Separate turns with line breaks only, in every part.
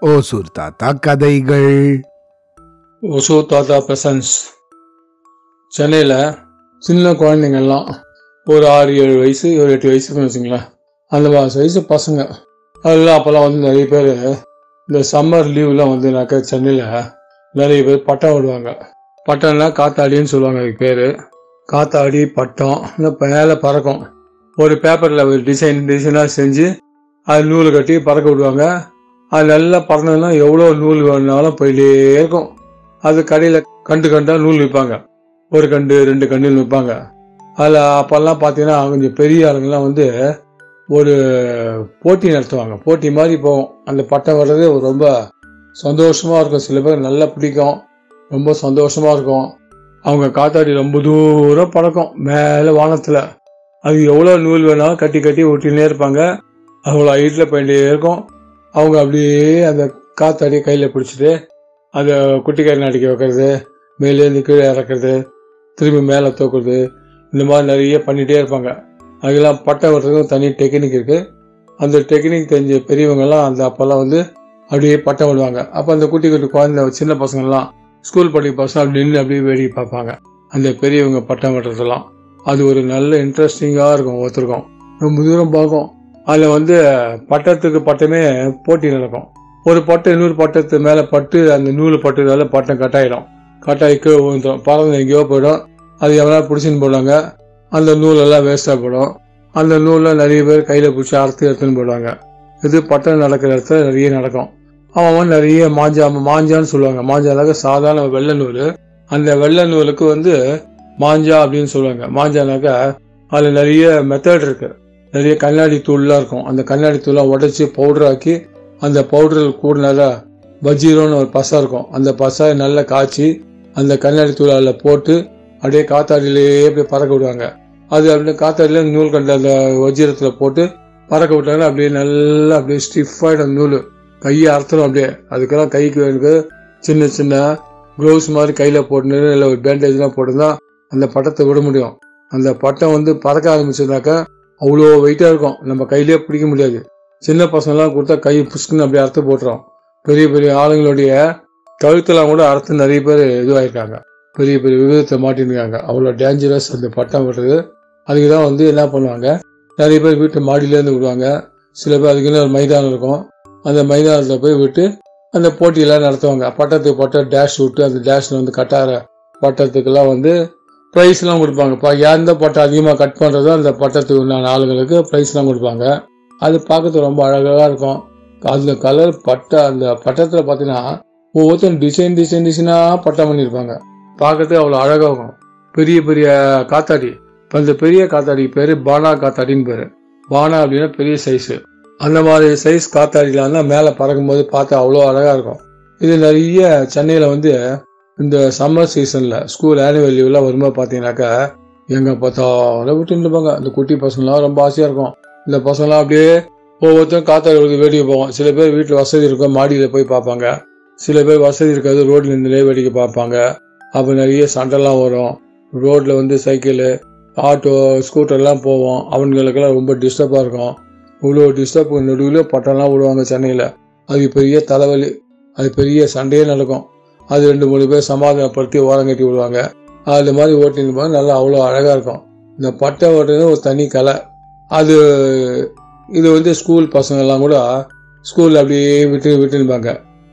ஓசூர் தாத்தா கதைகள்.
ஒசூ தாத்தா பிரசன்ஸ் சென்னையில் சின்ன குழந்தைங்கள்லாம் ஒரு ஆறு ஏழு வயசு ஒரு எட்டு வயசுன்னு வச்சுங்களேன். அந்த மாதிரி வயசு பசங்க. அதெல்லாம் அப்போல்லாம் வந்து நிறைய பேர் இந்த சம்மர் லீவ்லாம் வந்துனாக்கா சென்னையில் நிறைய பேர் பட்டம் விடுவாங்க. பட்டம்னா காத்தாடின்னு சொல்லுவாங்க அதுக்கு பேர். காத்தாடி பட்டம் இந்த மேலே பறக்கும். ஒரு பேப்பரில் ஒரு டிசைன் டிசைனாக செஞ்சு அது நூல் கட்டி பறக்க விடுவாங்க. அது நல்லா பறந்ததுன்னா எவ்வளோ நூல் வேணுனாலும் போயிட்டே இருக்கும். அது கடையில் கண்டு கண்டாக நூல் விற்பாங்க. ஒரு கண்டு ரெண்டு கண்டுன்னு விற்பாங்க. அதில் அப்போல்லாம் பார்த்தீங்கன்னா கொஞ்சம் பெரிய ஆளுங்கெல்லாம் வந்து ஒரு போட்டி நடத்துவாங்க. போட்டி மாதிரி போகும். அந்த பட்டம் வர்றது ரொம்ப சந்தோஷமாக இருக்கும். சில பேர் நல்லா பிடிக்கும். ரொம்ப சந்தோஷமாக இருக்கும். அவங்க காத்தாடி ரொம்ப தூரம் பறக்கும். மேலே வானத்தில். அது எவ்வளோ நூல் வேணாலும் கட்டி கட்டி ஒட்டினே இருப்பாங்க. அவ்வளோ ஹைட்டில் போயிட்டே இருக்கும். அவங்க அப்படியே அந்த காத்தாடி கையில் பிடிச்சிட்டு அந்த குட்டி கயிறு அடிக்க வைக்கிறது மேலேருந்து கீழே இறக்குறது திரும்பி மேலே தூக்குறது இந்த மாதிரி நிறைய பண்ணிகிட்டே இருப்பாங்க. அதெல்லாம் பட்டை விடுறதுக்கும் தனி டெக்னிக் இருக்குது அந்த டெக்னிக் தெரிஞ்ச பெரியவங்கெல்லாம் அந்த அப்போல்லாம் வந்து அப்படியே பட்டம் விடுவாங்க. அப்போ அந்த குட்டி குட்டி குழந்தை சின்ன பசங்கள்லாம் ஸ்கூல் படிக்க பசங்க அப்படி நின்று அப்படியே வேடிக்கை பார்ப்பாங்க. அந்த பெரியவங்க பட்டம் விடுறதெல்லாம் அது ஒரு நல்ல இன்ட்ரெஸ்டிங்காக இருக்கும் ஒருத்தருக்கும் ரொம்ப தூரம் பார்க்கும். அதில் வந்து பட்டத்துக்கு பட்டமே போட்டி நடக்கும். ஒரு பட்டம் இன்னொரு பட்டத்து மேலே பட்டு அந்த நூல் பட்டதால பட்டம் கட்டாயிடும். கட்டாயி கீழே விழுந்துடும் பறந்து எங்கேயோ போயிடும். அது எவ்வளோ பிடிச்சின்னு போடுவாங்க. அந்த நூலெல்லாம் வேஸ்ட்டாக போடும். அந்த நூலில் நிறைய பேர் கையில் பிடிச்சி அறுத்து எடுத்துன்னு போயிடுவாங்க. இது பட்டம் நடக்கிற இடத்துல நிறைய நடக்கும். அவன் நிறைய மாஞ்சா மாஞ்சான்னு சொல்லுவாங்க. மாஞ்சானாக்க சாதாரண வெள்ளை நூல். அந்த வெள்ளை நூலுக்கு வந்து மாஞ்சா அப்படின்னு சொல்லுவாங்க. மாஞ்சானாக்கா அதில் நிறைய மெத்தட் இருக்குது நிறைய கண்ணாடி தூள்லாம் இருக்கும். அந்த கண்ணாடி தூளாக உடைச்சி பவுடர் ஆக்கி அந்த பவுடரில் கூட பஜீரோன்னு ஒரு பசா இருக்கும். அந்த பசை நல்லா காய்ச்சி அந்த கண்ணாடி தூளால் போட்டு அப்படியே காத்தாடியிலேயே அப்படியே பறக்க விடுவாங்க. அது அப்படியே காத்தாடியில நூல் கண்ட அந்த வஜீரத்தில் போட்டு பறக்க விட்டாங்கன்னா அப்படியே நல்லா அப்படியே ஸ்டிஃபாயிடும் நூல். கையை அறுத்துடும் அப்படியே. அதுக்கெல்லாம் கைக்கு வேணுக்கு சின்ன சின்ன க்ளவுஸ் மாதிரி கையில் போட்டுன்னு இல்லை ஒரு பேண்டேஜ்லாம் போட்டுருந்தா அந்த பட்டத்தை விட முடியும். அந்த பட்டம் வந்து பறக்க ஆரம்பிச்சதுனாக்கா அவ்வளோ வெயிட்டாக இருக்கும். நம்ம கையிலே பிடிக்க முடியாது. சின்ன பசங்கள்லாம் கொடுத்தா கை புஷ்குன்னு அப்படியே அறுத்து போட்டுரும். பெரிய பெரிய ஆளுங்களுடைய கழுத்தெல்லாம் கூட அறுத்து நிறைய பேர் இதுவாகிருக்காங்க பெரிய பெரிய விபத்தை மாட்டிருக்காங்க அவ்வளோ டேஞ்சரஸ் அந்த பட்டம் விடுறது. அதுக்கு தான் வந்து என்ன பண்ணுவாங்க? நிறைய பேர் வீட்டு மாடியிலேருந்து விடுவாங்க. சில பேர் அதுக்குன்னு ஒரு மைதானம் இருக்கும். அந்த மைதானத்தில் போய் விட்டு அந்த போட்டியெல்லாம் நடத்துவாங்க. பட்டத்துக்கு பட்டம் டேஷ் விட்டு அந்த டேஷில் வந்து கட்டார பட்டத்துக்கெல்லாம் வந்து ப்ரைஸ்லாம் கொடுப்பாங்க. இப்போ எந்த பட்டம் அதிகமாக கட் பண்ணுறதோ அந்த பட்டத்துக்கு உண்டான ஆளுங்களுக்கு ப்ரைஸ்லாம் கொடுப்பாங்க. அது பார்க்கறதுக்கு ரொம்ப அழகாக இருக்கும். அந்த கலர் பட்டை அந்த பட்டத்தில் பார்த்தீங்கன்னா ஒவ்வொருத்தரும் டிசைன் டிசைன் டிசைனாக பட்டம் பண்ணியிருப்பாங்க. பார்க்கறதுக்கு அவ்வளோ அழகாக இருக்கும். பெரிய பெரிய காத்தாடி. இப்போ அந்த பெரிய காத்தாடி பேர் பானா காத்தாடின்னு பேர். பானா அப்படின்னா பெரிய சைஸு அந்த மாதிரி சைஸ் காத்தாடிலாம் தான் மேலே பறக்கும்போது பார்த்தா அவ்வளோ அழகாக இருக்கும். இது நிறைய சென்னையில் வந்து இந்த சம்மர் சீசனில் ஸ்கூல் ஆனுவல் லீவ்லாம் வரும்போது பார்த்தீங்கன்னாக்கா எங்கே பார்த்தாலும் விட்டு நிற்பாங்க இந்த குட்டி பசங்களாம் ரொம்ப ஆசையாக இருக்கும். இந்த பசங்களாம் அப்படியே ஒவ்வொருத்தரும் காத்தாடி வேடிக்கை போவோம் சில பேர் வீட்டில் வசதி இருக்கும் மாடியில் போய் பார்ப்பாங்க. சில பேர் வசதி இருக்காது ரோட்டில் இருந்துலே வேடிக்கை பார்ப்பாங்க. அப்போ நிறைய சண்டைலாம் வரும். ரோட்டில் வந்து சைக்கிளு ஆட்டோ ஸ்கூட்டர்லாம் போவோம். அவங்களுக்கெல்லாம் ரொம்ப டிஸ்டர்பாக இருக்கும். இவ்வளோ டிஸ்டர்ப் நடுவில் பட்டம்லாம் விடுவாங்க சென்னையில். அது பெரிய தலைவலி. அது பெரிய சண்டையே நடக்கும். அது ரெண்டு மூணு பேர் சமாதானப்படுத்தி ஓரங்கட்டி விடுவாங்க. அது மாதிரி ஓட்டின்னு போது நல்லா அவ்வளோ அழகாக இருக்கும். இந்த பட்டை ஓட்டுறது ஒரு தனி கலை. அது இது வந்து ஸ்கூல் பசங்கள்லாம் கூட ஸ்கூலில் அப்படியே விட்டு விட்டுருப்பாங்க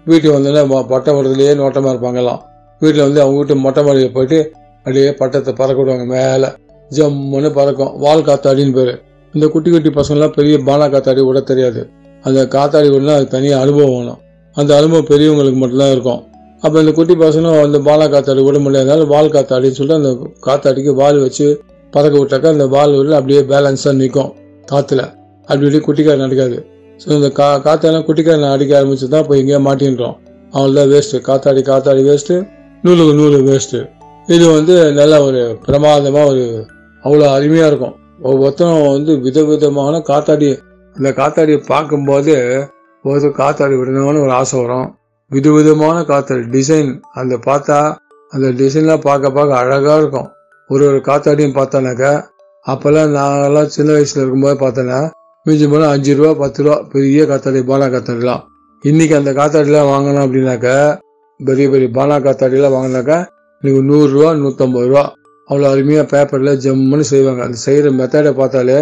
வீட்டுக்கு வந்தோன்னா பட்டை ஓட்டுறதுலேயே நோட்டமாக இருப்பாங்கலாம் வீட்டில் வந்து அவங்க வீட்டு மொட்டை மாடியில் போயிட்டு அப்படியே பட்டத்தை பறக்க விடுவாங்க மேலே. ஜம்முன்னு பறக்கும். வால் காத்தாடின்னு பேர். இந்த குட்டி குட்டி பசங்களாம் பெரிய பானா காத்தாடி விட தெரியாது. அந்த காத்தாடி விடலாம் அது தனியாக அனுபவம் வேணும். அந்த அனுபவம் பெரியவங்களுக்கு மட்டும்தான் இருக்கும். அப்போ இந்த குட்டி பசங்களும் அந்த பாலா காத்தாடி விட முடியாதனால வால் காத்தாடின்னு சொல்லிட்டு அந்த காத்தாடிக்கு வால் வச்சு பறக்க விட்டாக்கா அந்த வால் விட அப்படியே பேலன்ஸாக நிற்கும் காற்றுல அப்படி இப்படி குட்டிக்காரன் நடக்காது. ஸோ இந்த கா காத்தாலாம் குட்டிக்காரன் அடிக்க ஆரம்பிச்சு தான் இப்போ எங்கேயோ மாட்டின்றோம். அவ்வளோதான் வேஸ்ட்டு காத்தாடி காத்தாடி வேஸ்ட்டு நூலுக்கு நூலு வேஸ்ட்டு இது வந்து நல்ல ஒரு பிரமாதமாக ஒரு அவ்வளோ அருமையாக இருக்கும். ஒவ்வொருத்தரும் வந்து விதவிதமான காத்தாடி அந்த காத்தாடியை பார்க்கும்போது ஒரு காத்தாடி விடணும்னு ஒரு ஆசை வரும். விதவிதமான காத்தல் டிசைன் அந்த பார்த்தா அந்த டிசைன்லாம் பார்க்க பார்க்க அழகாக இருக்கும். ஒரு ஒரு காத்தாடியும் பார்த்தானாக்கா அப்போல்லாம் நாங்களாம் சின்ன வயசில் இருக்கும்போது பார்த்தோன்னா மிஞ்சி போனால் அஞ்சு ரூபா பத்து ரூபா பெரிய காத்தாடி பானா காத்தாடிலாம். இன்றைக்கி அந்த காத்தாடிலாம் வாங்கினோம் அப்படின்னாக்கா பெரிய பெரிய பானா காத்தாடிலாம் வாங்கினாக்கா இன்னைக்கு நூறுரூவா நூற்றம்பது ரூபா. அவ்வளோ அருமையாக பேப்பரில் ஜம்முன்னு செய்வாங்க. அந்த செய்கிற மெத்தடை பார்த்தாலே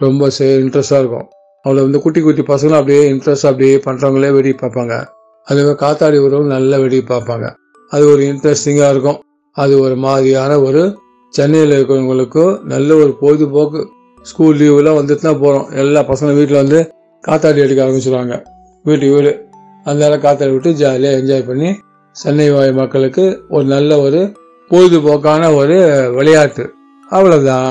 ரொம்ப செய்ய இன்ட்ரெஸ்டாக இருக்கும். அவ்வளோ வந்து குட்டி குட்டி பசங்களும் அப்படியே இன்ட்ரெஸ்ட் அப்படியே பண்ணுறவங்களே வெடி பார்ப்பாங்க. அதே மாதிரி காத்தாடி உறவு நல்ல வெடி பார்ப்பாங்க. அது ஒரு இன்ட்ரெஸ்டிங்காக இருக்கும். அது ஒரு மாதிரியான ஒரு சென்னையில் இருக்கிறவங்களுக்கும் நல்ல ஒரு பொழுதுபோக்கு. ஸ்கூல் லீவுலாம் வந்துட்டு தான் போகிறோம் எல்லா பசங்களும் வீட்டில் வந்து காத்தாடி அடிக்க ஆரம்பிச்சிடுவாங்க வீட்டு வீடு. அதனால காத்தாடி விட்டு ஜாலியாக என்ஜாய் பண்ணி சென்னை வாய் மக்களுக்கு ஒரு நல்ல ஒரு பொழுதுபோக்கான ஒரு விளையாட்டு. அவ்வளோதான்